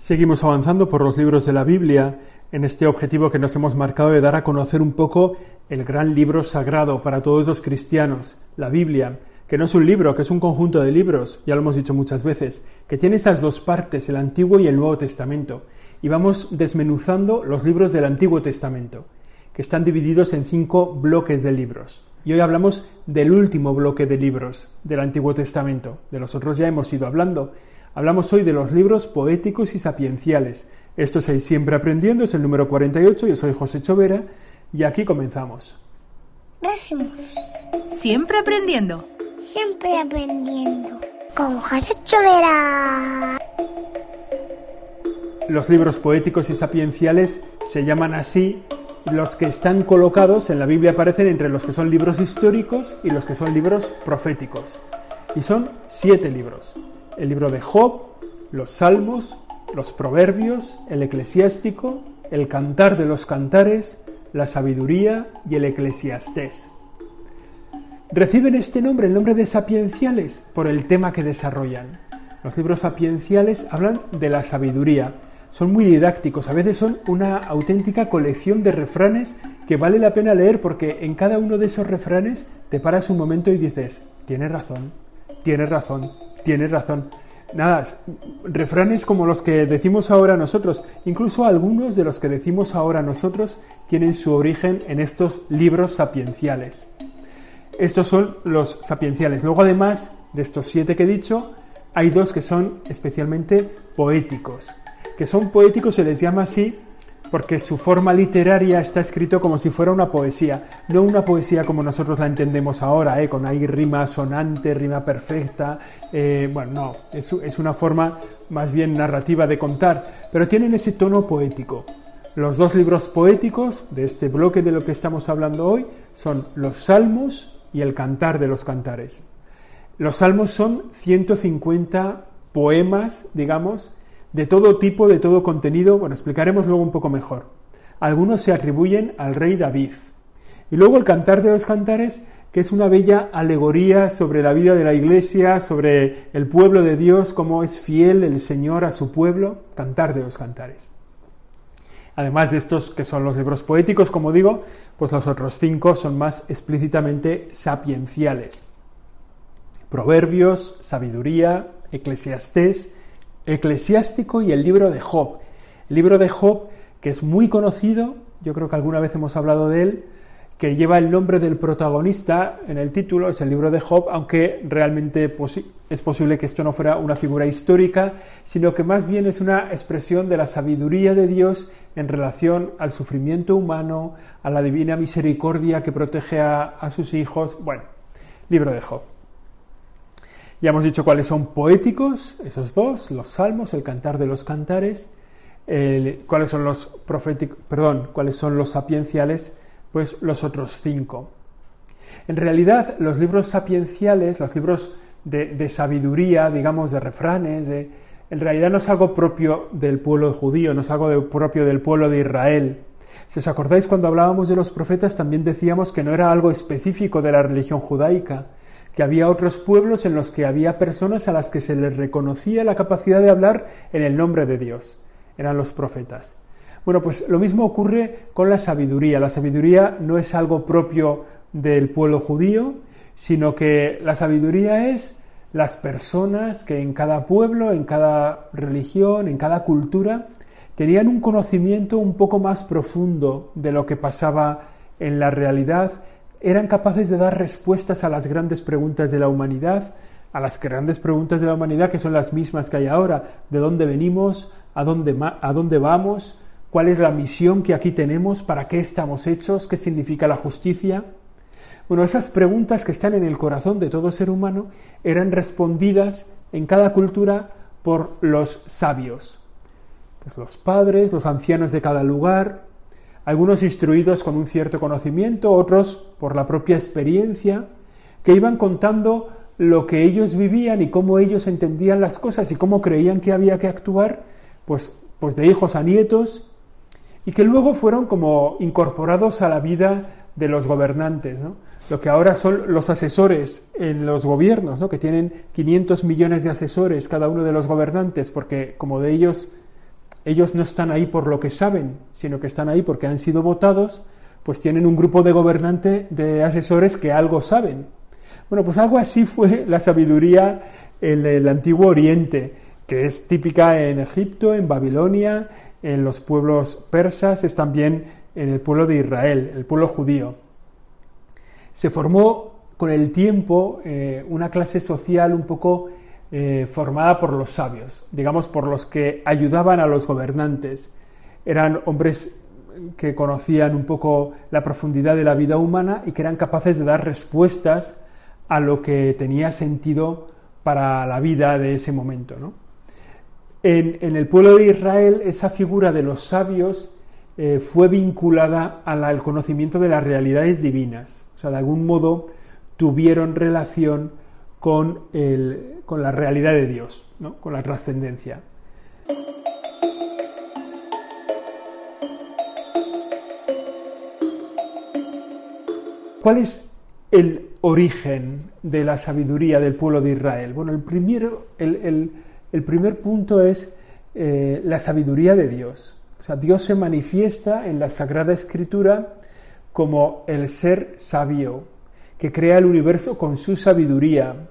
Seguimos avanzando por los libros de la Biblia en este objetivo que nos hemos marcado de dar a conocer un poco el gran libro sagrado para todos los cristianos, la Biblia, que no es un libro, que es un conjunto de libros, ya lo hemos dicho muchas veces, que tiene esas dos partes, el Antiguo y el Nuevo Testamento. Y vamos desmenuzando los libros del Antiguo Testamento, que están divididos en cinco bloques de libros. Y hoy hablamos del último bloque de libros del Antiguo Testamento. De los otros ya hemos ido hablando, Hablamos hoy de los libros poéticos y sapienciales. Esto es Siempre Aprendiendo, es el número 48, yo soy José Chovera y aquí comenzamos. Siempre aprendiendo. Siempre aprendiendo. Con José Chovera. Los libros poéticos y sapienciales se llaman así los que están colocados en la Biblia aparecen entre los que son libros históricos y los que son libros proféticos. Y son siete libros el libro de Job, los Salmos, los Proverbios, el Eclesiástico, el Cantar de los Cantares, la Sabiduría y el Eclesiastés. Reciben este nombre, el nombre de sapienciales, por el tema que desarrollan. Los libros sapienciales hablan de la sabiduría, son muy didácticos, a veces son una auténtica colección de refranes que vale la pena leer porque en cada uno de esos refranes te paras un momento y dices, tienes razón, tienes razón, Tienes razón. Nada, refranes como los que decimos ahora nosotros, incluso algunos de los que decimos ahora nosotros tienen su origen en estos libros sapienciales. Estos son los sapienciales. Luego, además de estos siete que he dicho, hay dos que son especialmente poéticos. Que son poéticos se les llama así porque su forma literaria está escrito como si fuera una poesía, no una poesía como nosotros la entendemos ahora, ¿eh? con ahí rima sonante, rima perfecta, eh, bueno, no, es, es una forma más bien narrativa de contar, pero tienen ese tono poético. Los dos libros poéticos de este bloque de lo que estamos hablando hoy son los Salmos y el Cantar de los Cantares. Los Salmos son 150 poemas, digamos, de todo tipo, de todo contenido, bueno, explicaremos luego un poco mejor. Algunos se atribuyen al rey David. Y luego el Cantar de los Cantares, que es una bella alegoría sobre la vida de la Iglesia, sobre el pueblo de Dios, cómo es fiel el Señor a su pueblo, Cantar de los Cantares. Además de estos que son los libros poéticos, como digo, pues los otros cinco son más explícitamente sapienciales. Proverbios, sabiduría, eclesiastés, eclesiástico y el libro de Job. El libro de Job, que es muy conocido, yo creo que alguna vez hemos hablado de él, que lleva el nombre del protagonista en el título, es el libro de Job, aunque realmente es posible que esto no fuera una figura histórica, sino que más bien es una expresión de la sabiduría de Dios en relación al sufrimiento humano, a la divina misericordia que protege a, a sus hijos. Bueno, libro de Job. Ya hemos dicho cuáles son poéticos, esos dos, los salmos, el cantar de los cantares, cuáles son los proféticos, perdón, cuáles son los sapienciales, pues los otros cinco. En realidad, los libros sapienciales, los libros de, sabiduría, digamos, de refranes, en realidad no es algo propio del pueblo judío, no es algo propio del pueblo de Israel. Si os acordáis, cuando hablábamos de los profetas, también decíamos que no era algo específico de la religión judaica, que había otros pueblos en los que había personas a las que se les reconocía la capacidad de hablar en el nombre de Dios. Eran los profetas. Bueno, pues lo mismo ocurre con la sabiduría. La sabiduría no es algo propio del pueblo judío, sino que la sabiduría es las personas que en cada pueblo, en cada religión, en cada cultura, tenían un conocimiento un poco más profundo de lo que pasaba en la realidad eran capaces de dar respuestas a las grandes preguntas de la humanidad, a las grandes preguntas de la humanidad que son las mismas que hay ahora, de dónde venimos, a dónde, a dónde vamos, cuál es la misión que aquí tenemos, para qué estamos hechos, qué significa la justicia. Bueno, esas preguntas que están en el corazón de todo ser humano eran respondidas en cada cultura por los sabios, pues los padres, los ancianos de cada lugar, algunos instruidos con un cierto conocimiento, otros por la propia experiencia, que iban contando lo que ellos vivían y cómo ellos entendían las cosas y cómo creían que había que actuar, pues, pues de hijos a nietos, y que luego fueron como incorporados a la vida de los gobernantes, lo que ahora son los asesores en los gobiernos, ¿no? que tienen 500 millones de asesores cada uno de los gobernantes, porque como de ellos ellos no están ahí por lo que saben, sino que están ahí porque han sido votados, pues tienen un grupo de gobernantes, de asesores que algo saben. Bueno, pues algo así fue la sabiduría en el antiguo Oriente, que es típica en Egipto, en Babilonia, en los pueblos persas, es también en el pueblo de Israel, el pueblo judío. Se formó con el tiempo eh, una clase social un poco eh, formada por los sabios, digamos por los que ayudaban a los gobernantes. Eran hombres que conocían un poco la profundidad de la vida humana y que eran capaces de dar respuestas a lo que tenía sentido para la vida de ese momento. En, el pueblo de Israel esa figura de los sabios eh, fue vinculada al conocimiento de las realidades divinas, o sea, de algún modo tuvieron relación con, con la realidad de Dios, ¿no? con la trascendencia. ¿Cuál es el origen de la sabiduría del pueblo de Israel? Bueno, el, primero, el, primer punto es eh, la sabiduría de Dios. O sea, Dios se manifiesta en la Sagrada Escritura como el ser sabio, que crea el universo con su sabiduría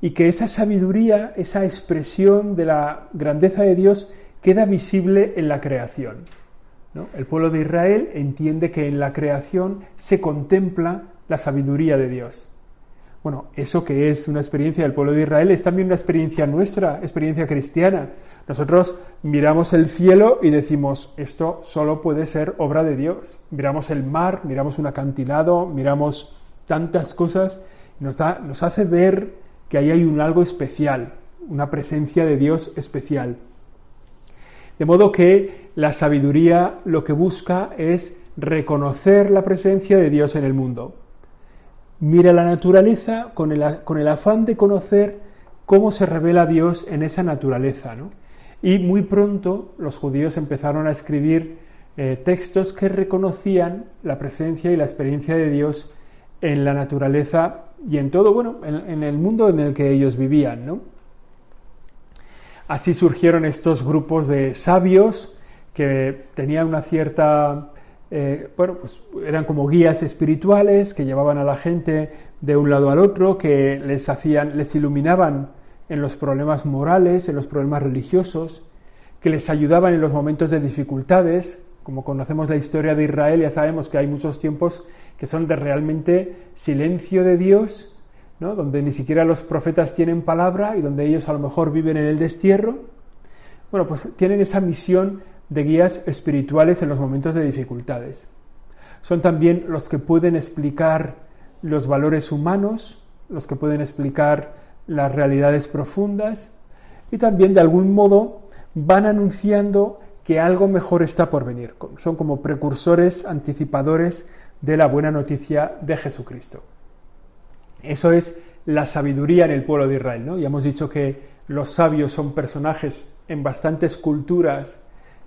y que esa sabiduría, esa expresión de la grandeza de Dios queda visible en la creación. El pueblo de Israel entiende que en la creación se contempla la sabiduría de Dios. Bueno, eso que es una experiencia del pueblo de Israel es también una experiencia nuestra, experiencia cristiana. Nosotros miramos el cielo y decimos, esto solo puede ser obra de Dios. Miramos el mar, miramos un acantilado, miramos tantas cosas, nos, da, nos hace ver que ahí hay un algo especial, una presencia de Dios especial. De modo que la sabiduría lo que busca es reconocer la presencia de Dios en el mundo. Mira la naturaleza con el, con el afán de conocer cómo se revela Dios en esa naturaleza. Y muy pronto los judíos empezaron a escribir eh, textos que reconocían la presencia y la experiencia de Dios en la naturaleza y en todo, bueno, en, el mundo en el que ellos vivían, ¿no? Así surgieron estos grupos de sabios que tenían una cierta, eh, bueno, pues eran como guías espirituales que llevaban a la gente de un lado al otro, que les hacían, les iluminaban en los problemas morales, en los problemas religiosos, que les ayudaban en los momentos de dificultades. Como conocemos la historia de Israel, ya sabemos que hay muchos tiempos que son de realmente silencio de Dios, ¿no? donde ni siquiera los profetas tienen palabra y donde ellos a lo mejor viven en el destierro. Bueno, pues tienen esa misión de guías espirituales en los momentos de dificultades. Son también los que pueden explicar los valores humanos, los que pueden explicar las realidades profundas y también de algún modo van anunciando que algo mejor está por venir. Son como precursores, anticipadores de la buena noticia de Jesucristo. Eso es la sabiduría en el pueblo de Israel, ¿no? Ya hemos dicho que los sabios son personajes en bastantes culturas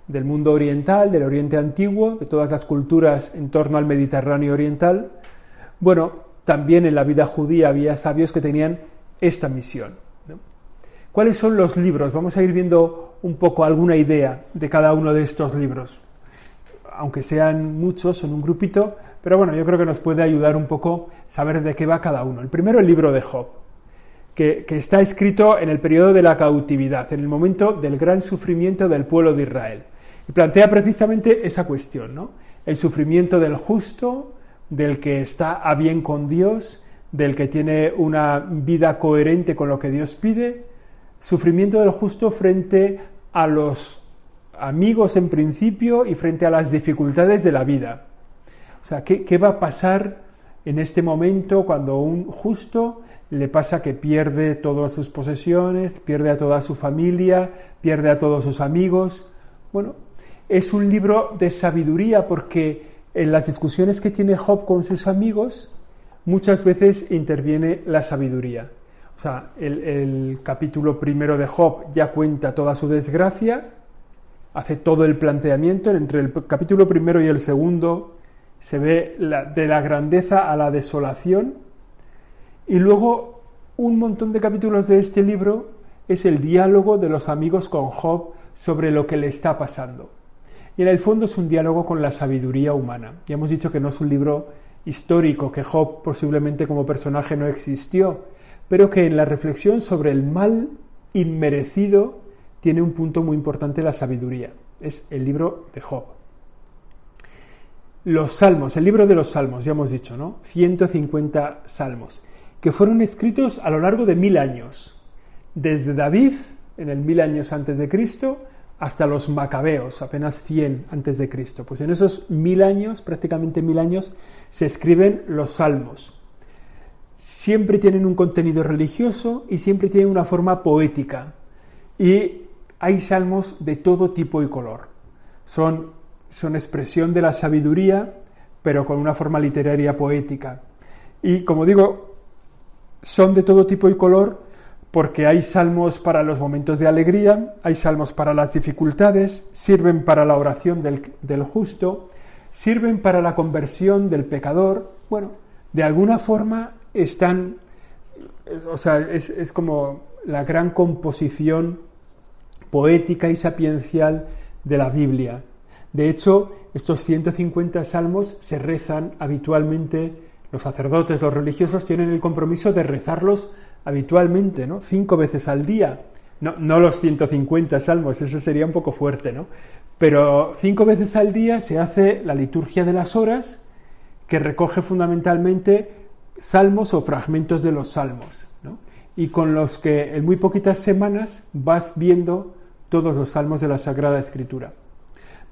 del mundo oriental, del Oriente Antiguo, de todas las culturas en torno al Mediterráneo Oriental. Bueno, también en la vida judía había sabios que tenían esta misión. ¿Cuáles son los libros? Vamos a ir viendo un poco alguna idea de cada uno de estos libros aunque sean muchos, son un grupito, pero bueno, yo creo que nos puede ayudar un poco saber de qué va cada uno. El primero, el libro de Job, que, está escrito en el periodo de la cautividad, en el momento del gran sufrimiento del pueblo de Israel. Y plantea precisamente esa cuestión, ¿no? El sufrimiento del justo, del que está a bien con Dios, del que tiene una vida coherente con lo que Dios pide, sufrimiento del justo frente a los amigos en principio y frente a las dificultades de la vida. O sea, ¿qué, va a pasar en este momento cuando un justo le pasa que pierde todas sus posesiones, pierde a toda su familia, pierde a todos sus amigos? Bueno, es un libro de sabiduría porque en las discusiones que tiene Job con sus amigos muchas veces interviene la sabiduría. O sea, el, capítulo primero de Job ya cuenta toda su desgracia, hace todo el planteamiento, entre el capítulo primero y el segundo se ve de la grandeza a la desolación, y luego un montón de capítulos de este libro es el diálogo de los amigos con Job sobre lo que le está pasando. Y en el fondo es un diálogo con la sabiduría humana. Ya hemos dicho que no es un libro histórico, que Job posiblemente como personaje no existió, pero que en la reflexión sobre el mal inmerecido tiene un punto muy importante la sabiduría. Es el libro de Job. Los salmos, el libro de los salmos, ya hemos dicho, ¿no? 150 salmos, que fueron escritos a lo largo de mil años, desde David, en el mil años antes de Cristo, hasta los macabeos, apenas 100 antes de Cristo. Pues en esos mil años, prácticamente mil años, se escriben los salmos. Siempre tienen un contenido religioso y siempre tienen una forma poética. Y hay salmos de todo tipo y color. Son, son expresión de la sabiduría, pero con una forma literaria poética. Y como digo, son de todo tipo y color porque hay salmos para los momentos de alegría, hay salmos para las dificultades, sirven para la oración del, justo, sirven para la conversión del pecador. Bueno, de alguna forma están, o sea, es, es como la gran composición poética y sapiencial de la Biblia. De hecho, estos 150 salmos se rezan habitualmente, los sacerdotes, los religiosos tienen el compromiso de rezarlos habitualmente, ¿no? Cinco veces al día. No, no los 150 salmos, eso sería un poco fuerte, ¿no? Pero cinco veces al día se hace la liturgia de las horas, que recoge fundamentalmente salmos o fragmentos de los salmos, ¿no? Y con los que en muy poquitas semanas vas viendo todos los salmos de la Sagrada Escritura.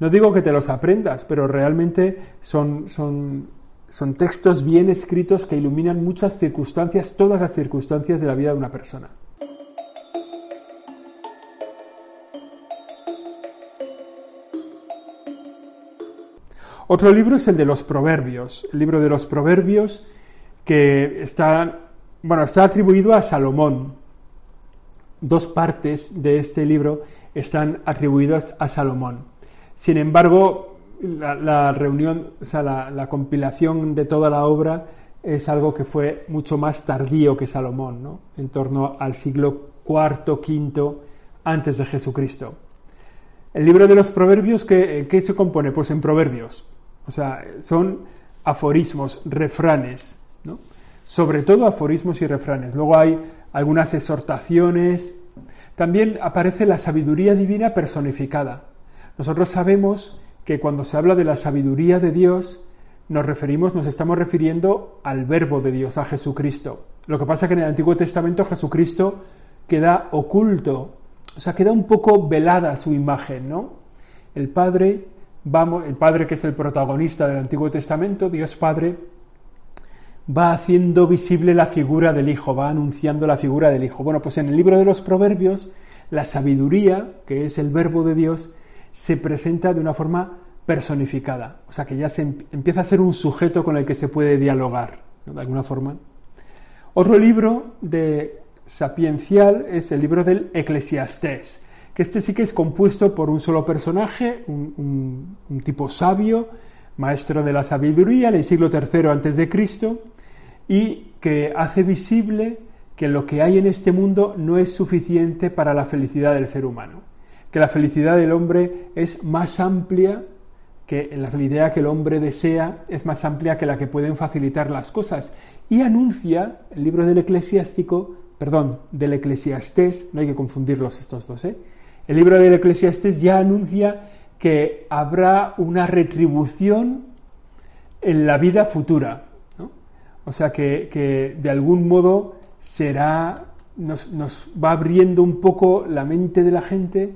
No digo que te los aprendas, pero realmente son, son son textos bien escritos que iluminan muchas circunstancias, todas las circunstancias de la vida de una persona. Otro libro es el de los Proverbios, el libro de los Proverbios que está, bueno, está atribuido a Salomón. Dos partes de este libro están atribuidas a Salomón. Sin embargo, la, reunión, o sea, la, compilación de toda la obra es algo que fue mucho más tardío que Salomón, ¿no? en torno al siglo IV, V antes de Jesucristo. El libro de los proverbios, ¿qué, ¿qué, se compone? Pues en proverbios. O sea, son aforismos, refranes, Sobre todo aforismos y refranes. Luego hay algunas exhortaciones. También aparece la sabiduría divina personificada. Nosotros sabemos que cuando se habla de la sabiduría de Dios, nos referimos, nos estamos refiriendo al verbo de Dios, a Jesucristo. Lo que pasa es que en el Antiguo Testamento Jesucristo queda oculto, o sea, queda un poco velada su imagen, ¿no? El Padre, vamos, el Padre que es el protagonista del Antiguo Testamento, Dios Padre, va haciendo visible la figura del Hijo, va anunciando la figura del Hijo. Bueno, pues en el libro de los Proverbios, la sabiduría, que es el verbo de Dios, se presenta de una forma personificada, o sea que ya se empieza a ser un sujeto con el que se puede dialogar, de alguna forma. Otro libro de sapiencial es el libro del Eclesiastés, que este sí que es compuesto por un solo personaje, un, tipo sabio, maestro de la sabiduría en el siglo III Cristo, y que hace visible que lo que hay en este mundo no es suficiente para la felicidad del ser humano que la felicidad del hombre es más amplia que la felicidad que el hombre desea es más amplia que la que pueden facilitar las cosas. Y anuncia el libro del eclesiástico, perdón, del eclesiastés, no hay que confundirlos estos dos, ¿eh? El libro del eclesiastés ya anuncia que habrá una retribución en la vida futura. O sea que, de algún modo será, nos, nos va abriendo un poco la mente de la gente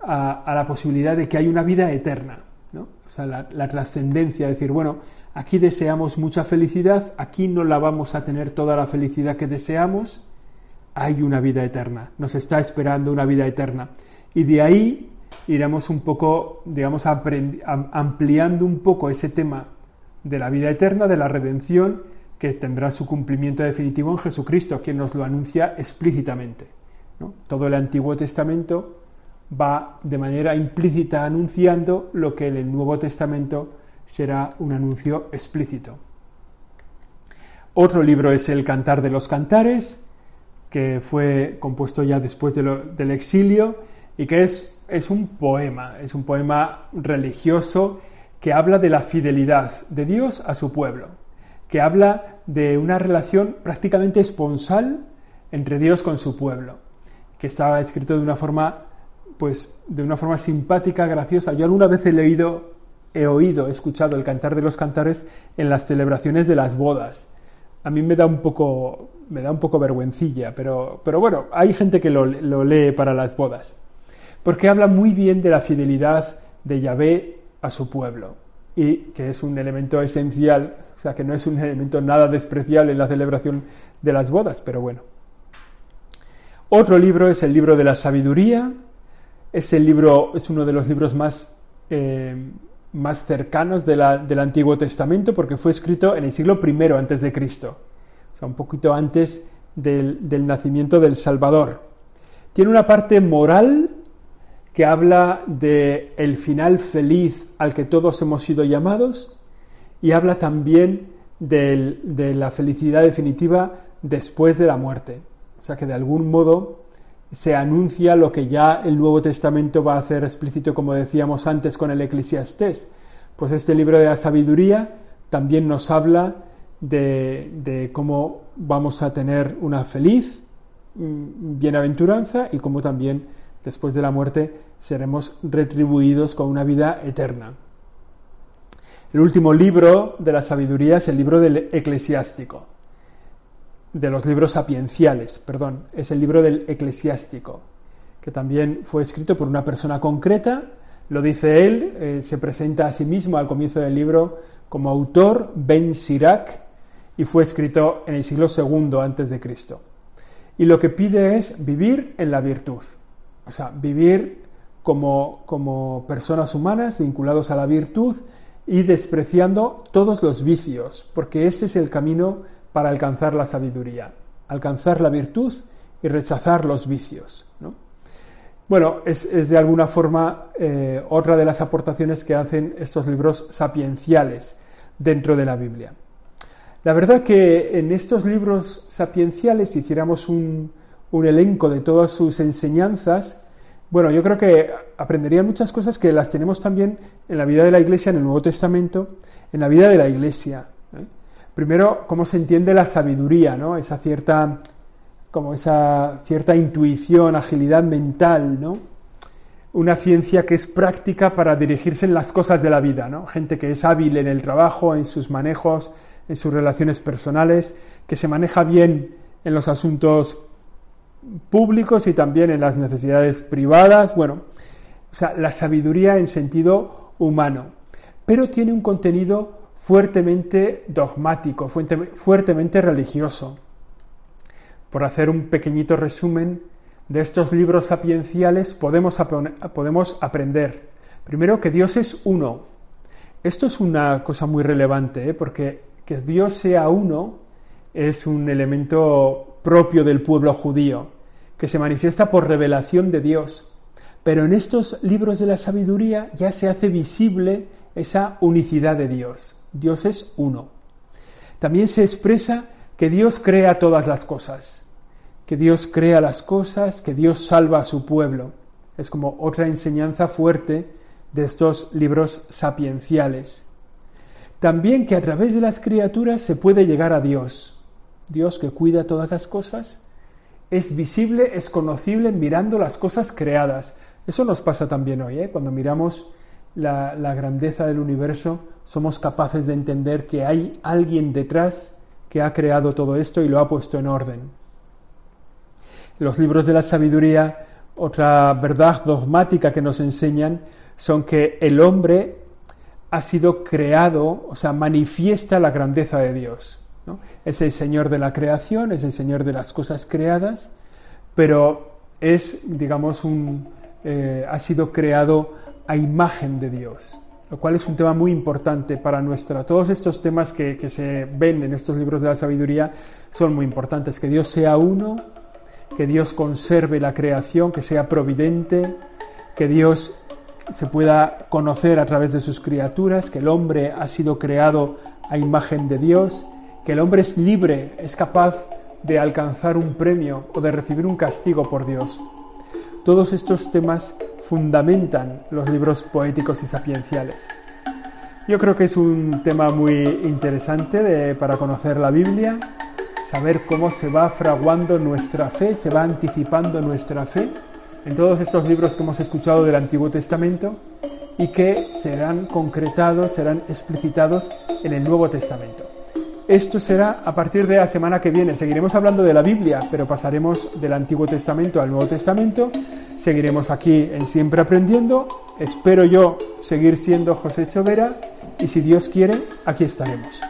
a, la posibilidad de que hay una vida eterna, ¿no? o sea, la, la trascendencia, decir, bueno, aquí deseamos mucha felicidad, aquí no la vamos a tener toda la felicidad que deseamos, hay una vida eterna, nos está esperando una vida eterna. Y de ahí iremos un poco, digamos, ampliando un poco ese tema de la vida eterna, de la redención, que tendrá su cumplimiento definitivo en Jesucristo, quien nos lo anuncia explícitamente. Todo el Antiguo Testamento va de manera implícita anunciando lo que en el Nuevo Testamento será un anuncio explícito. Otro libro es el Cantar de los Cantares, que fue compuesto ya después del exilio y que es, es un poema, es un poema religioso que habla de la fidelidad de Dios a su pueblo, que habla de una relación prácticamente esponsal entre Dios con su pueblo, que estaba escrito de una forma pues de una forma simpática, graciosa. Yo alguna vez he leído, he oído, he escuchado el cantar de los cantares en las celebraciones de las bodas. A mí me da un poco, me da un poco vergüencilla, pero, pero bueno, hay gente que lo, lo lee para las bodas. Porque habla muy bien de la fidelidad de Yahvé a su pueblo y que es un elemento esencial, o sea, que no es un elemento nada despreciable en la celebración de las bodas, pero bueno. Otro libro es el libro de la sabiduría, es el libro, es uno de los libros más, eh, más cercanos del Antiguo Testamento porque fue escrito en el siglo I antes de Cristo, o sea, un poquito antes del, del nacimiento del Salvador. Tiene una parte moral que habla de el final feliz al que todos hemos sido llamados y habla también de la felicidad definitiva después de la muerte. O sea que de algún modo se anuncia lo que ya el Nuevo Testamento va a hacer explícito, como decíamos antes con el Eclesiastés. Pues este libro de la sabiduría también nos habla de, cómo vamos a tener una feliz mm, bienaventuranza y cómo también después de la muerte seremos retribuidos con una vida eterna. El último libro de la sabiduría es el libro del eclesiástico de los libros sapienciales, perdón, es el libro del eclesiástico, que también fue escrito por una persona concreta, lo dice él, eh, se presenta a sí mismo al comienzo del libro como autor Ben Sirac y fue escrito en el siglo II antes de Cristo. Y lo que pide es vivir en la virtud, o sea, vivir como, como personas humanas vinculados a la virtud y despreciando todos los vicios, porque ese es el camino para alcanzar la sabiduría, alcanzar la virtud y rechazar los vicios. Bueno, es, de alguna forma eh, otra de las aportaciones que hacen estos libros sapienciales dentro de la Biblia. La verdad que en estos libros sapienciales, si hiciéramos un, un elenco de todas sus enseñanzas, bueno, yo creo que aprenderían muchas cosas que las tenemos también en la vida de la Iglesia, en el Nuevo Testamento, en la vida de la Iglesia. Primero, cómo se entiende la sabiduría, ¿no? Esa cierta, como esa cierta intuición, agilidad mental, ¿no? Una ciencia que es práctica para dirigirse en las cosas de la vida, ¿no? Gente que es hábil en el trabajo, en sus manejos, en sus relaciones personales, que se maneja bien en los asuntos públicos y también en las necesidades privadas. Bueno, o sea, la sabiduría en sentido humano, pero tiene un contenido fuertemente dogmático, fuertemente religioso. Por hacer un pequeñito resumen de estos libros sapienciales, podemos, podemos aprender, primero, que Dios es uno. Esto es una cosa muy relevante, ¿eh? porque que Dios sea uno es un elemento propio del pueblo judío, que se manifiesta por revelación de Dios. Pero en estos libros de la sabiduría ya se hace visible esa unicidad de Dios. Dios es uno. También se expresa que Dios crea todas las cosas, que Dios crea las cosas, que Dios salva a su pueblo. Es como otra enseñanza fuerte de estos libros sapienciales. También que a través de las criaturas se puede llegar a Dios. Dios que cuida todas las cosas, es visible, es conocible mirando las cosas creadas. Eso nos pasa también hoy, ¿eh? cuando miramos la, grandeza del universo, somos capaces de entender que hay alguien detrás que ha creado todo esto y lo ha puesto en orden. Los libros de la sabiduría, otra verdad dogmática que nos enseñan, son que el hombre ha sido creado, o sea, manifiesta la grandeza de Dios. Es el Señor de la creación, es el Señor de las cosas creadas, pero es, digamos, un, eh, ha sido creado a imagen de Dios, lo cual es un tema muy importante para nuestra. Todos estos temas que, que se ven en estos libros de la sabiduría son muy importantes. Que Dios sea uno, que Dios conserve la creación, que sea providente, que Dios se pueda conocer a través de sus criaturas, que el hombre ha sido creado a imagen de Dios, que el hombre es libre, es capaz de alcanzar un premio o de recibir un castigo por Dios. todos estos temas fundamentan los libros poéticos y sapienciales. Yo creo que es un tema muy interesante para conocer la Biblia, saber cómo se va fraguando nuestra fe, se va anticipando nuestra fe en todos estos libros que hemos escuchado del Antiguo Testamento y que serán concretados, serán explicitados en el Nuevo Testamento. Esto será a partir de la semana que viene. Seguiremos hablando de la Biblia, pero pasaremos del Antiguo Testamento al Nuevo Testamento. Seguiremos aquí en Siempre Aprendiendo. Espero yo seguir siendo José Chovera y si Dios quiere, aquí estaremos.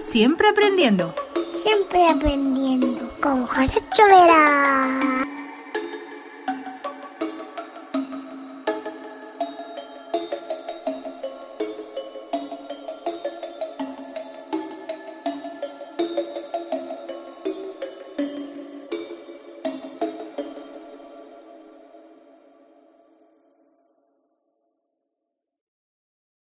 Siempre aprendiendo. Siempre aprendiendo con José Chovera.